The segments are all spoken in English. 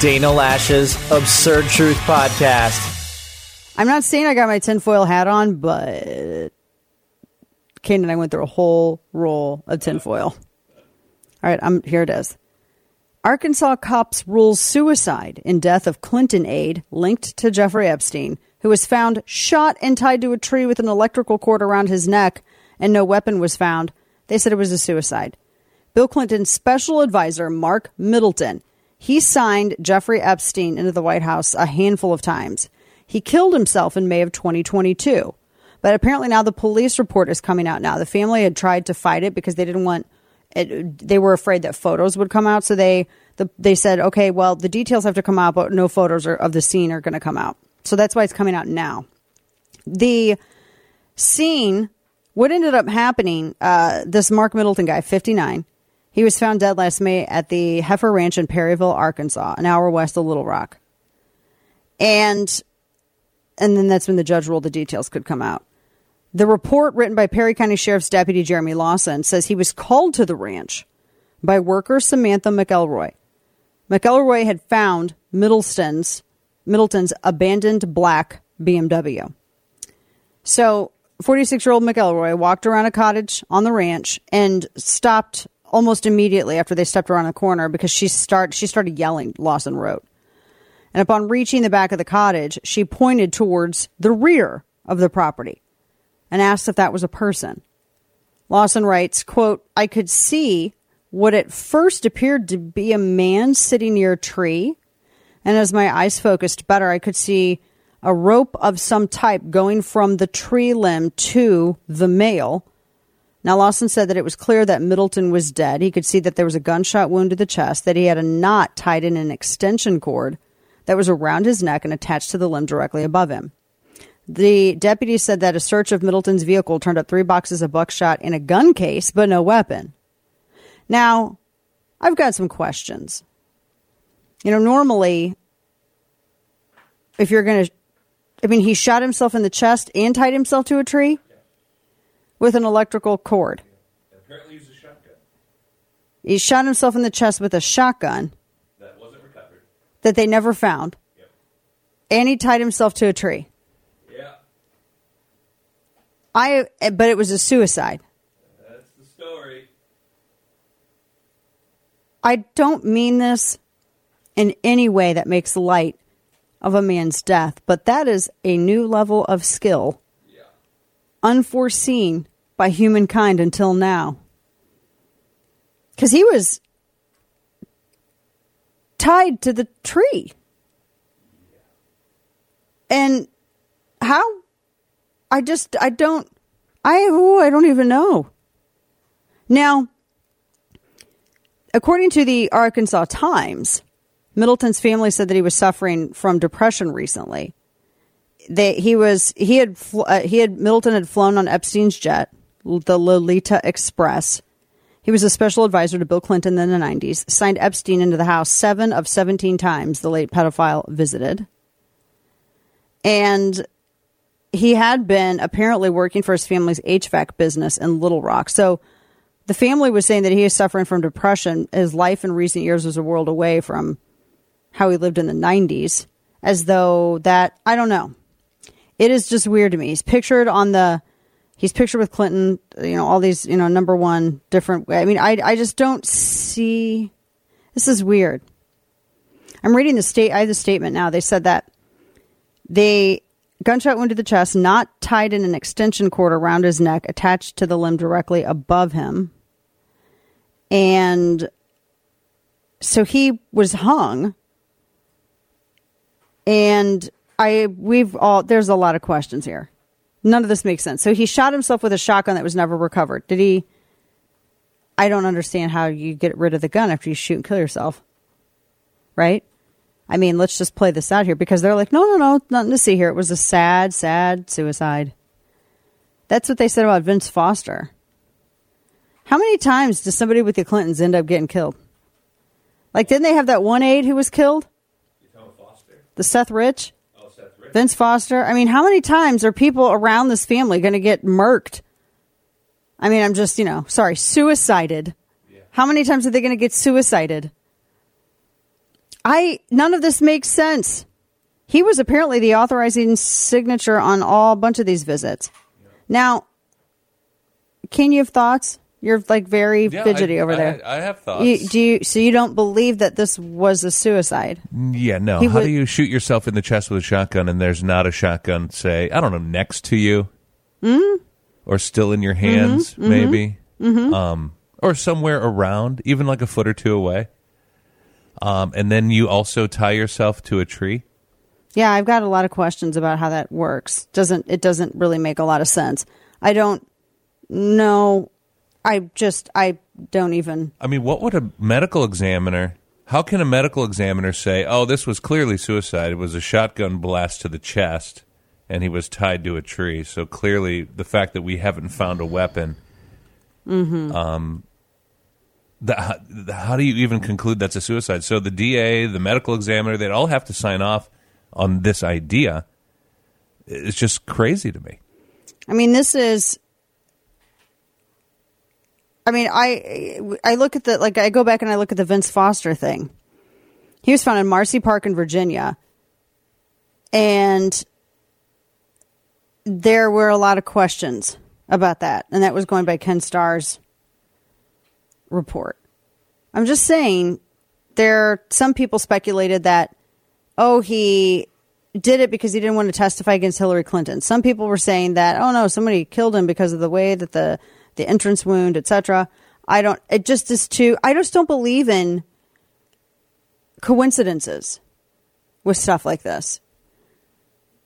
Dana Loesch's Absurd Truth Podcast. I'm not saying I got my tinfoil hat on, but Kane and I went through a whole roll of tinfoil. All right, I'm here it is. Arkansas cops rules suicide in death of Clinton aide linked to Jeffrey Epstein, who was found shot and tied to a tree with an electrical cord around his neck, and no weapon was found. They said it was a suicide. Bill Clinton's special advisor, Mark Middleton, he signed Jeffrey Epstein into the White House a handful of times. He killed himself in May of 2022. But apparently now the police report is coming out now. The family had tried to fight it because they didn't want it, they were afraid that photos would come out. So they the, they said, okay, well, the details have to come out, but no photos are, of the scene are going to come out. So that's why it's coming out now. The scene, what ended up happening, uh, this Mark Middleton guy, 59, he was found dead last May at the Heifer Ranch in Perryville, Arkansas, an hour west of Little Rock. And and then that's when the judge ruled the details could come out. The report written by Perry County Sheriff's Deputy Jeremy Lawson says he was called to the ranch by worker Samantha McElroy. McElroy had found Middleton's Middleton's abandoned black BMW. So, 46-year-old McElroy walked around a cottage on the ranch and stopped almost immediately after they stepped around the corner because she start she started yelling, Lawson wrote. And upon reaching the back of the cottage, she pointed towards the rear of the property and asked if that was a person. Lawson writes, quote, I could see what at first appeared to be a man sitting near a tree. And as my eyes focused better, I could see a rope of some type going from the tree limb to the male. Now, Lawson said that it was clear that Middleton was dead. He could see that there was a gunshot wound to the chest, that he had a knot tied in an extension cord, that was around his neck and attached to the limb directly above him. The deputy said that a search of Middleton's vehicle turned up three boxes of buckshot in a gun case, but no weapon. Now, I've got some questions. You know, normally, if you're going to, I mean, he shot himself in the chest and tied himself to a tree with an electrical cord. Apparently, he's a shotgun. He shot himself in the chest with a shotgun that wasn't recovered. That they never found. Yep. And he tied himself to a tree. Yeah. I but it was a suicide. That's the story. I don't mean this in any way that makes light of a man's death, but that is a new level of skill. Unforeseen by humankind until now. Cuz he was tied to the tree. And how? I just, I don't, I, oh, I don't even know. Now, according to the Arkansas Times, Middleton's family said that he was suffering from depression recently. They, he was, he had, uh, he had, Middleton had flown on Epstein's jet, the Lolita Express. He was a special advisor to Bill Clinton in the 90s, signed Epstein into the house seven of 17 times the late pedophile visited. And he had been apparently working for his family's HVAC business in Little Rock. So the family was saying that he is suffering from depression. His life in recent years was a world away from how he lived in the 90s, as though that, I don't know. It is just weird to me. He's pictured on the he's pictured with Clinton, you know, all these, you know, number one different. I mean, I, I just don't see. This is weird. I'm reading the state. I have the statement now. They said that they gunshot wound to the chest, not tied in an extension cord around his neck, attached to the limb directly above him, and so he was hung. And I, we've all, there's a lot of questions here. None of this makes sense. So he shot himself with a shotgun that was never recovered. Did he? I don't understand how you get rid of the gun after you shoot and kill yourself. Right? I mean, let's just play this out here because they're like, no, no, no, nothing to see here. It was a sad, sad suicide. That's what they said about Vince Foster. How many times does somebody with the Clintons end up getting killed? Like, didn't they have that one aide who was killed? The Seth Rich? Vince Foster. I mean, how many times are people around this family going to get murked? I mean, I'm just, you know, sorry, suicided. How many times are they going to get suicided? I none of this makes sense. He was apparently the authorizing signature on all a bunch of these visits. Now, can you have thoughts? You're like very Yeah, fidgety I- over I- there. I have thoughts. You, do you? So you don't believe that this was a suicide? Yeah, no. He How would- do you shoot yourself in the chest with a shotgun and there's not a shotgun, say, I don't know, next to you? Mm-hmm. Or still in your hands, maybe? Mm-hmm. Um, or somewhere around, even like a foot or two away. Um, and then you also tie yourself to a tree. Yeah, I've got a lot of questions about how that works. Doesn't it doesn't really make a lot of sense. I don't know. I just I don't even I mean, what would a medical examiner? How can a medical examiner say, "Oh, this was clearly suicide. It was a shotgun blast to the chest, and he was tied to a tree." So clearly, the fact that we haven't found a weapon, um, the, how, the- how do you even conclude that's a suicide? So the DA, the medical examiner, they'd all have to sign off on this idea. It's just crazy to me. I mean, this is. I mean, I I look at the like I go back and I look at the Vince Foster thing. He was found in Marcy Park in Virginia, and there were a lot of questions about that, and that was going by Ken Starr's report. I'm just saying, there some people speculated that oh he did it because he didn't want to testify against Hillary Clinton. Some people were saying that, oh no, somebody killed him because of the way that the the entrance wound, etc. I don't. It just is too. I just don't believe in coincidences with stuff like this.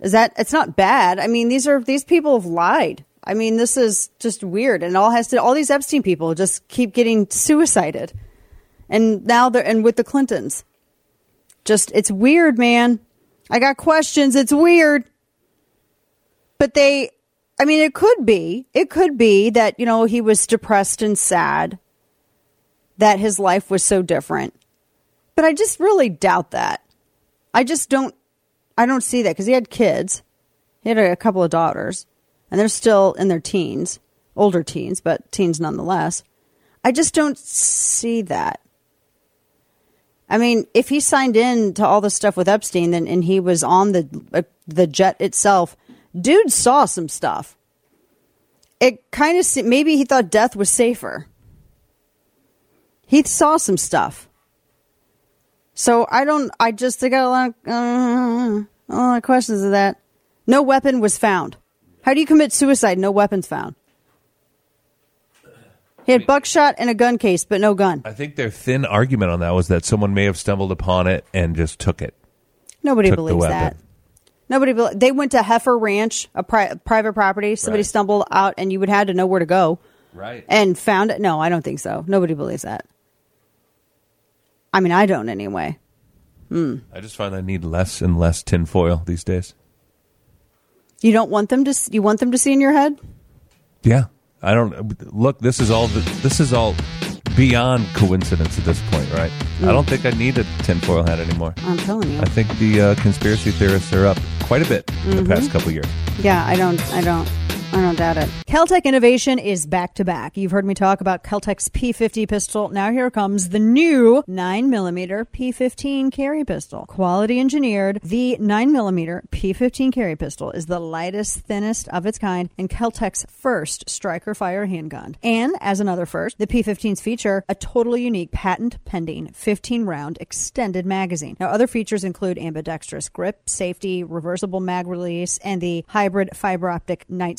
Is that it's not bad? I mean, these are these people have lied. I mean, this is just weird, and all has to. All these Epstein people just keep getting suicided, and now they're and with the Clintons, just it's weird, man. I got questions. It's weird. But they, I mean, it could be, it could be that, you know, he was depressed and sad, that his life was so different. But I just really doubt that. I just don't, I don't see that because he had kids. He had a, couple of daughters, and they're still in their teens, older teens, but teens nonetheless. I just don't see that. I mean, if he signed in to all the stuff with Epstein, then and he was on the uh, the jet itself, dude saw some stuff. It kind of se- maybe he thought death was safer. He saw some stuff. So I don't. I just I got a lot of, uh, a lot of questions of that. No weapon was found. How do you commit suicide? No weapons found. He had buckshot and a gun case, but no gun. I think their thin argument on that was that someone may have stumbled upon it and just took it. Nobody took believes that. Nobody. They went to Heifer Ranch, a pri- private property. Somebody Right. stumbled out, and you would had to know where to go, Right. and found it. No, I don't think so. Nobody believes that. I mean, I don't anyway. Hmm. I just find I need less and less tinfoil these days. You don't want them to. You want them to see in your head. Yeah, I don't look. This is all. This is all beyond coincidence at this point, right? I don't think I need a tinfoil hat anymore. I'm telling you. I think the uh, conspiracy theorists are up quite a bit in the past couple years. Yeah, I don't. I don't. I don't doubt it. KelTec Innovation is back to back. You've heard me talk about KelTec's P50 pistol. Now here comes the new 9mm P15 carry pistol. Quality engineered, the 9mm P15 carry pistol is the lightest, thinnest of its kind and KelTec's first striker fire handgun. And as another first, the P15s feature a totally unique patent pending 15 round extended magazine. Now other features include ambidextrous grip, safety, reversible mag release, and the hybrid fiber optic night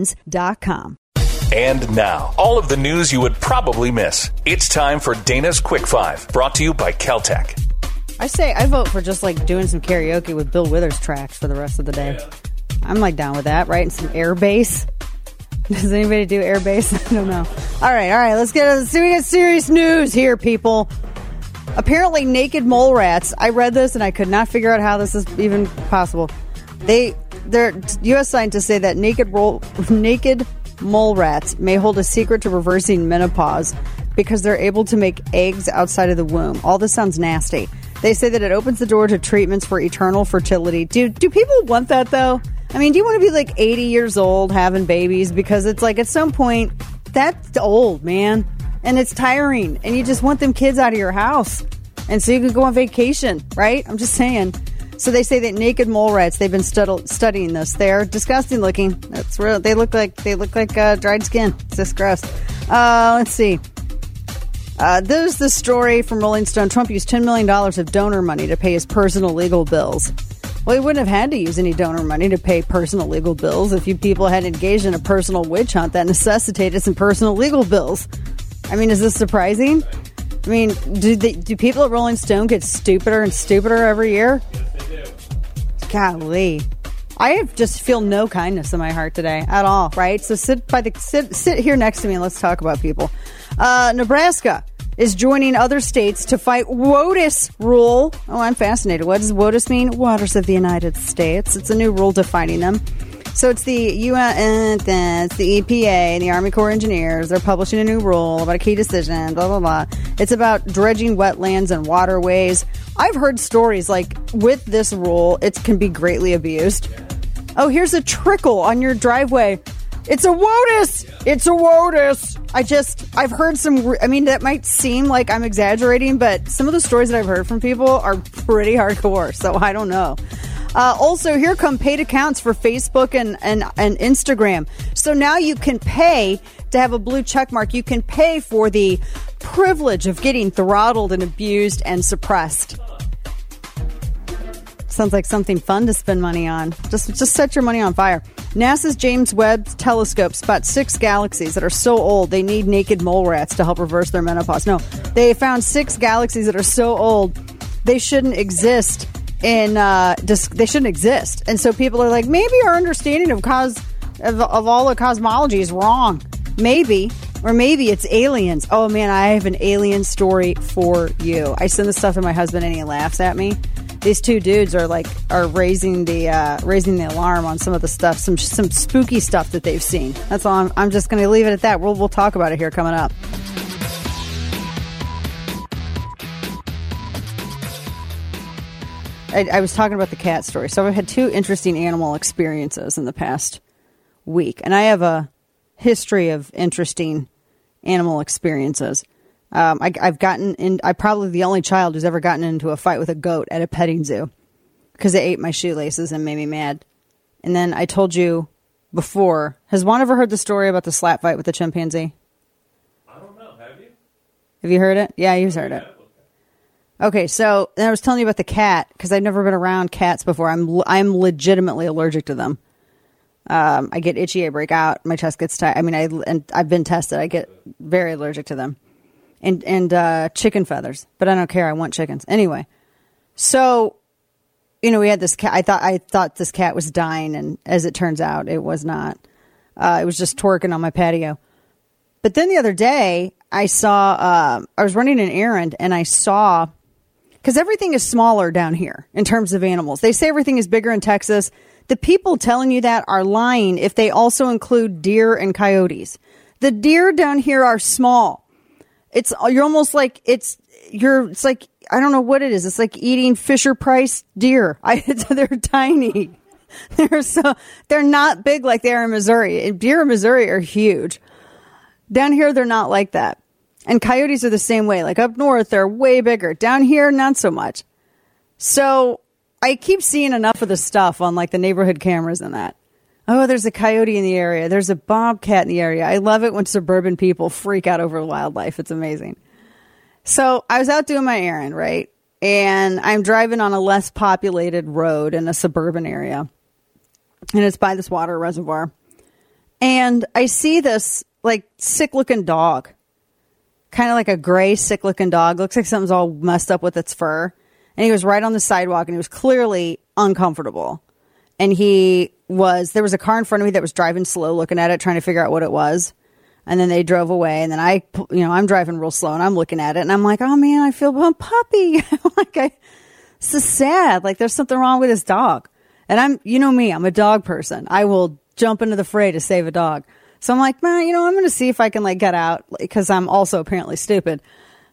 weapons.com. And now, all of the news you would probably miss. It's time for Dana's Quick Five, brought to you by KelTec. I say I vote for just like doing some karaoke with Bill Withers tracks for the rest of the day. I'm like down with that, right? And some air bass. Does anybody do air bass? I don't know. All right, all right. Let's get let's we get serious news here, people. Apparently, naked mole rats. I read this and I could not figure out how this is even possible. They, U.S. scientists say that naked roll, naked mole rats may hold a secret to reversing menopause because they're able to make eggs outside of the womb. All this sounds nasty. They say that it opens the door to treatments for eternal fertility. Do do people want that though? I mean, do you want to be like 80 years old having babies because it's like at some point that's old, man. And it's tiring and you just want them kids out of your house. And so you can go on vacation, right? I'm just saying. So they say that naked mole rats. They've been stud- studying this. They're disgusting looking. That's real. They look like they look like uh, dried skin. It's just gross. Uh, let's see. Uh, there's the story from Rolling Stone. Trump used $10 million of donor money to pay his personal legal bills. Well, he wouldn't have had to use any donor money to pay personal legal bills if you people had engaged in a personal witch hunt that necessitated some personal legal bills. I mean, is this surprising? I mean, do they, do people at Rolling Stone get stupider and stupider every year? Golly. I have just feel no kindness in my heart today at all, right? So sit by the sit sit here next to me and let's talk about people. Uh, Nebraska is joining other states to fight WOTUS rule. Oh, I'm fascinated. What does WOTUS mean? Waters of the United States. It's a new rule defining them. So it's the UN, it's the EPA, and the Army Corps Engineers. They're publishing a new rule about a key decision. Blah blah blah. It's about dredging wetlands and waterways. I've heard stories like with this rule, it can be greatly abused. Oh, here's a trickle on your driveway. It's a WOTUS. It's a WOTUS. I just, I've heard some, I mean, that might seem like I'm exaggerating, but some of the stories that I've heard from people are pretty hardcore. So I don't know. Uh, also, here come paid accounts for Facebook and, and, and Instagram. So now you can pay to have a blue check mark. You can pay for the privilege of getting throttled and abused and suppressed. Sounds like something fun to spend money on. Just just set your money on fire. NASA's James Webb telescope spots six galaxies that are so old they need naked mole rats to help reverse their menopause. No, they found six galaxies that are so old they shouldn't exist in uh, dis- they shouldn't exist. And so people are like, maybe our understanding of cause of, of all the cosmology is wrong. Maybe. Or maybe it's aliens. Oh man, I have an alien story for you. I send this stuff to my husband and he laughs at me. These two dudes are like are raising the uh, raising the alarm on some of the stuff, some some spooky stuff that they've seen. That's all. I'm, I'm just going to leave it at that. We'll we'll talk about it here coming up. I, I was talking about the cat story. So I've had two interesting animal experiences in the past week, and I have a history of interesting animal experiences. Um, I, I've gotten in. I'm probably the only child who's ever gotten into a fight with a goat at a petting zoo because it ate my shoelaces and made me mad. And then I told you before. Has Juan ever heard the story about the slap fight with the chimpanzee? I don't know. Have you? Have you heard it? Yeah, you've heard it. Okay, so I was telling you about the cat because I've never been around cats before. I'm I'm legitimately allergic to them. Um, I get itchy, I break out, my chest gets tight. I mean, I and I've been tested. I get very allergic to them, and and uh, chicken feathers. But I don't care. I want chickens anyway. So, you know, we had this cat. I thought I thought this cat was dying, and as it turns out, it was not. Uh, it was just twerking on my patio. But then the other day, I saw. Uh, I was running an errand, and I saw because everything is smaller down here in terms of animals. They say everything is bigger in Texas. The people telling you that are lying if they also include deer and coyotes. The deer down here are small. It's you're almost like it's you're it's like I don't know what it is. It's like eating Fisher Price deer. I, they're tiny. They're so they're not big like they are in Missouri. Deer in Missouri are huge. Down here they're not like that. And coyotes are the same way. Like up north, they're way bigger. Down here, not so much. So I keep seeing enough of the stuff on like the neighborhood cameras and that. Oh, there's a coyote in the area. There's a bobcat in the area. I love it when suburban people freak out over wildlife. It's amazing. So I was out doing my errand, right? And I'm driving on a less populated road in a suburban area. And it's by this water reservoir. And I see this like sick looking dog kind of like a gray, sick looking dog. Looks like something's all messed up with its fur. And he was right on the sidewalk and he was clearly uncomfortable. And he was, there was a car in front of me that was driving slow, looking at it, trying to figure out what it was. And then they drove away, and then I, you know, I'm driving real slow, and I'm looking at it, and I'm like, oh man, I feel a puppy. like I, this is sad. Like there's something wrong with this dog. And I'm, you know me, I'm a dog person. I will jump into the fray to save a dog. So I'm like, man, you know, I'm going to see if I can like get out because I'm also apparently stupid.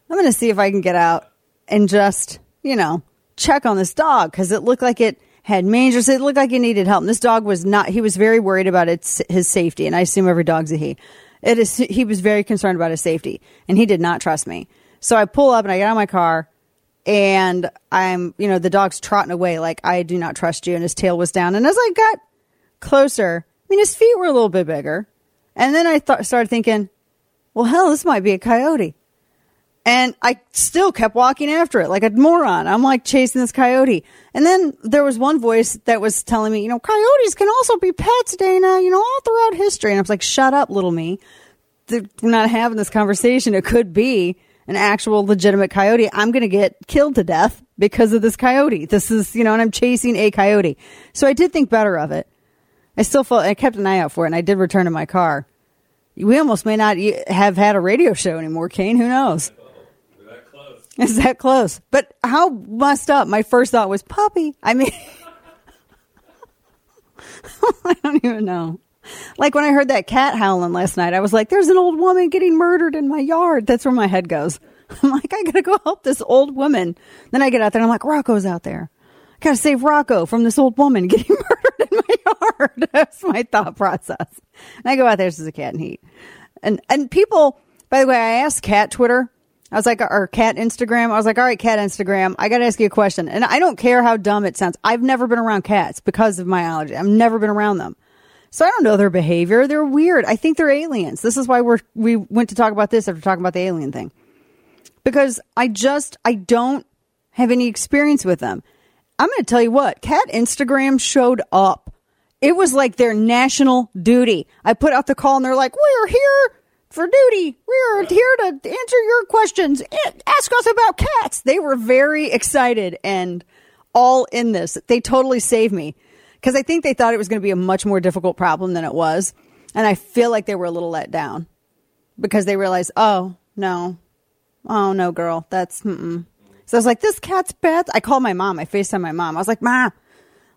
I'm going to see if I can get out and just, you know, check on this dog because it looked like it had mangers. It looked like it needed help. And this dog was not, he was very worried about its, his safety. And I assume every dog's a he. It is, he was very concerned about his safety and he did not trust me. So I pull up and I get out of my car and I'm, you know, the dog's trotting away like I do not trust you. And his tail was down. And as I got closer, I mean, his feet were a little bit bigger. And then I th- started thinking, well, hell, this might be a coyote. And I still kept walking after it like a moron. I'm like chasing this coyote. And then there was one voice that was telling me, you know, coyotes can also be pets, Dana, you know, all throughout history. And I was like, shut up, little me. We're not having this conversation. It could be an actual legitimate coyote. I'm going to get killed to death because of this coyote. This is, you know, and I'm chasing a coyote. So I did think better of it. I still felt, I kept an eye out for it and I did return to my car. We almost may not have had a radio show anymore, Kane. Who knows? Is that close? But how messed up? My first thought was puppy. I mean, I don't even know. Like when I heard that cat howling last night, I was like, there's an old woman getting murdered in my yard. That's where my head goes. I'm like, I gotta go help this old woman. Then I get out there and I'm like, Rocco's out there. Gotta save Rocco from this old woman getting murdered in my yard. That's my thought process. And I go out there, this is a cat in heat. And, and people, by the way, I asked cat Twitter. I was like, or cat Instagram. I was like, all right, cat Instagram. I got to ask you a question. And I don't care how dumb it sounds. I've never been around cats because of my allergy. I've never been around them. So I don't know their behavior. They're weird. I think they're aliens. This is why we're, we went to talk about this after talking about the alien thing. Because I just, I don't have any experience with them. I'm going to tell you what, cat Instagram showed up. It was like their national duty. I put out the call and they're like, we're here for duty. We're here to answer your questions. Ask us about cats. They were very excited and all in this. They totally saved me because I think they thought it was going to be a much more difficult problem than it was. And I feel like they were a little let down because they realized, oh, no. Oh, no, girl. That's, mm-mm. So I was like, this cat's bad. I called my mom. I FaceTime my mom. I was like, Ma,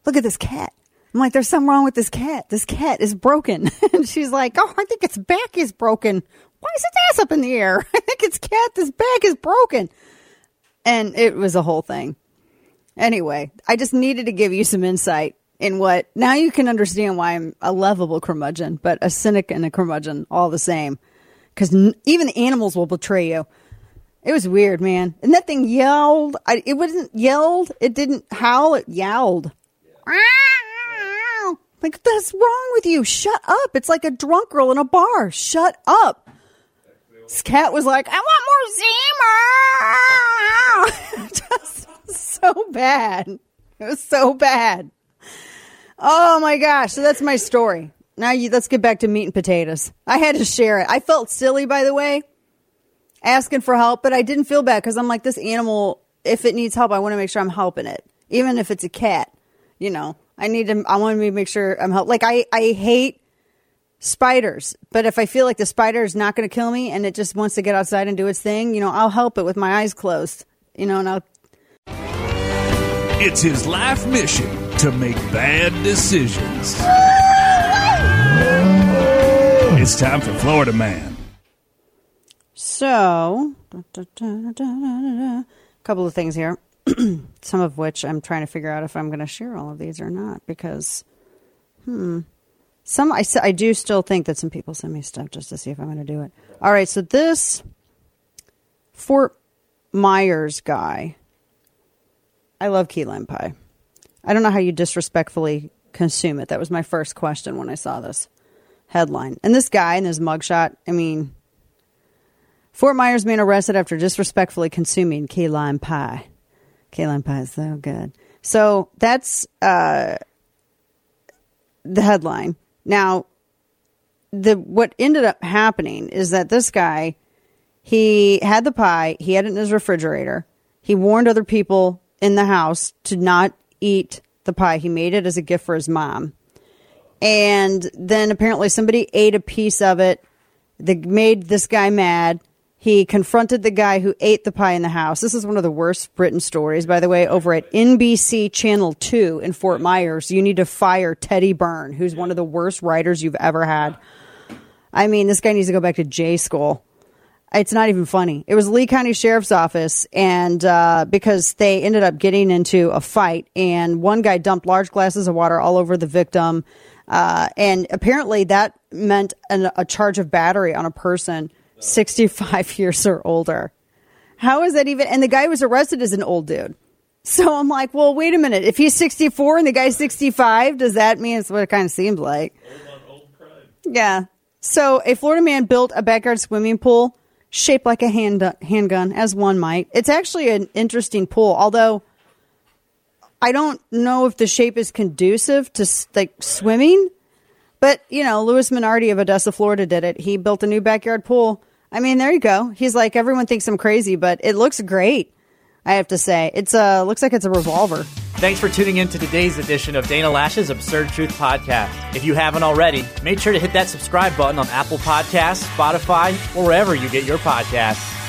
look at this cat. I'm like, there's something wrong with this cat. This cat is broken. and she's like, oh, I think its back is broken. Why is its ass up in the air? I think its cat, this back is broken. And it was a whole thing. Anyway, I just needed to give you some insight in what now you can understand why I'm a lovable curmudgeon, but a cynic and a curmudgeon all the same. Because n- even animals will betray you. It was weird, man. And that thing yelled. I, it wasn't yelled. It didn't howl. It yowled. Like, what's wrong with you? Shut up. It's like a drunk girl in a bar. Shut up. This cat was like, I want more Zima. Just so bad. It was so bad. Oh my gosh. So that's my story. Now you, let's get back to meat and potatoes. I had to share it. I felt silly, by the way, asking for help, but I didn't feel bad because I'm like, this animal, if it needs help, I want to make sure I'm helping it. Even if it's a cat, you know, I need to, I want to make sure I'm help. Like I, I hate spiders, but if I feel like the spider is not going to kill me and it just wants to get outside and do its thing, you know, I'll help it with my eyes closed, you know, and I'll It's his life mission to make bad decisions. It's time for Florida Man. So, a couple of things here. some of which I'm trying to figure out if I'm going to share all of these or not because, hmm, some I, I do still think that some people send me stuff just to see if I'm going to do it. All right, so this Fort Myers guy, I love key lime pie. I don't know how you disrespectfully consume it. That was my first question when I saw this headline. And this guy in this mugshot, I mean, Fort Myers man arrested after disrespectfully consuming key lime pie. Key lime pie is so good. So that's uh, the headline. Now, the what ended up happening is that this guy he had the pie, he had it in his refrigerator. He warned other people in the house to not eat the pie. He made it as a gift for his mom. And then apparently somebody ate a piece of it. that made this guy mad. He confronted the guy who ate the pie in the house. This is one of the worst written stories, by the way, over at NBC Channel 2 in Fort Myers. You need to fire Teddy Byrne, who's one of the worst writers you've ever had. I mean, this guy needs to go back to J school. It's not even funny. It was Lee County Sheriff's Office, and uh, because they ended up getting into a fight, and one guy dumped large glasses of water all over the victim, uh, and apparently that meant an, a charge of battery on a person 65 years or older. How is that even? And the guy who was arrested is an old dude. So I'm like, well, wait a minute. If he's 64 and the guy's 65, does that mean it's what it kind of seems like? Old old Yeah. So a Florida man built a backyard swimming pool shaped like a hand, handgun, as one might. It's actually an interesting pool, although I don't know if the shape is conducive to like swimming. But you know, Louis Minardi of Odessa, Florida, did it. He built a new backyard pool. I mean, there you go. He's like, everyone thinks I'm crazy, but it looks great. I have to say, it's uh looks like it's a revolver. Thanks for tuning in to today's edition of Dana Loesch's Absurd Truth Podcast. If you haven't already, make sure to hit that subscribe button on Apple Podcasts, Spotify, or wherever you get your podcasts.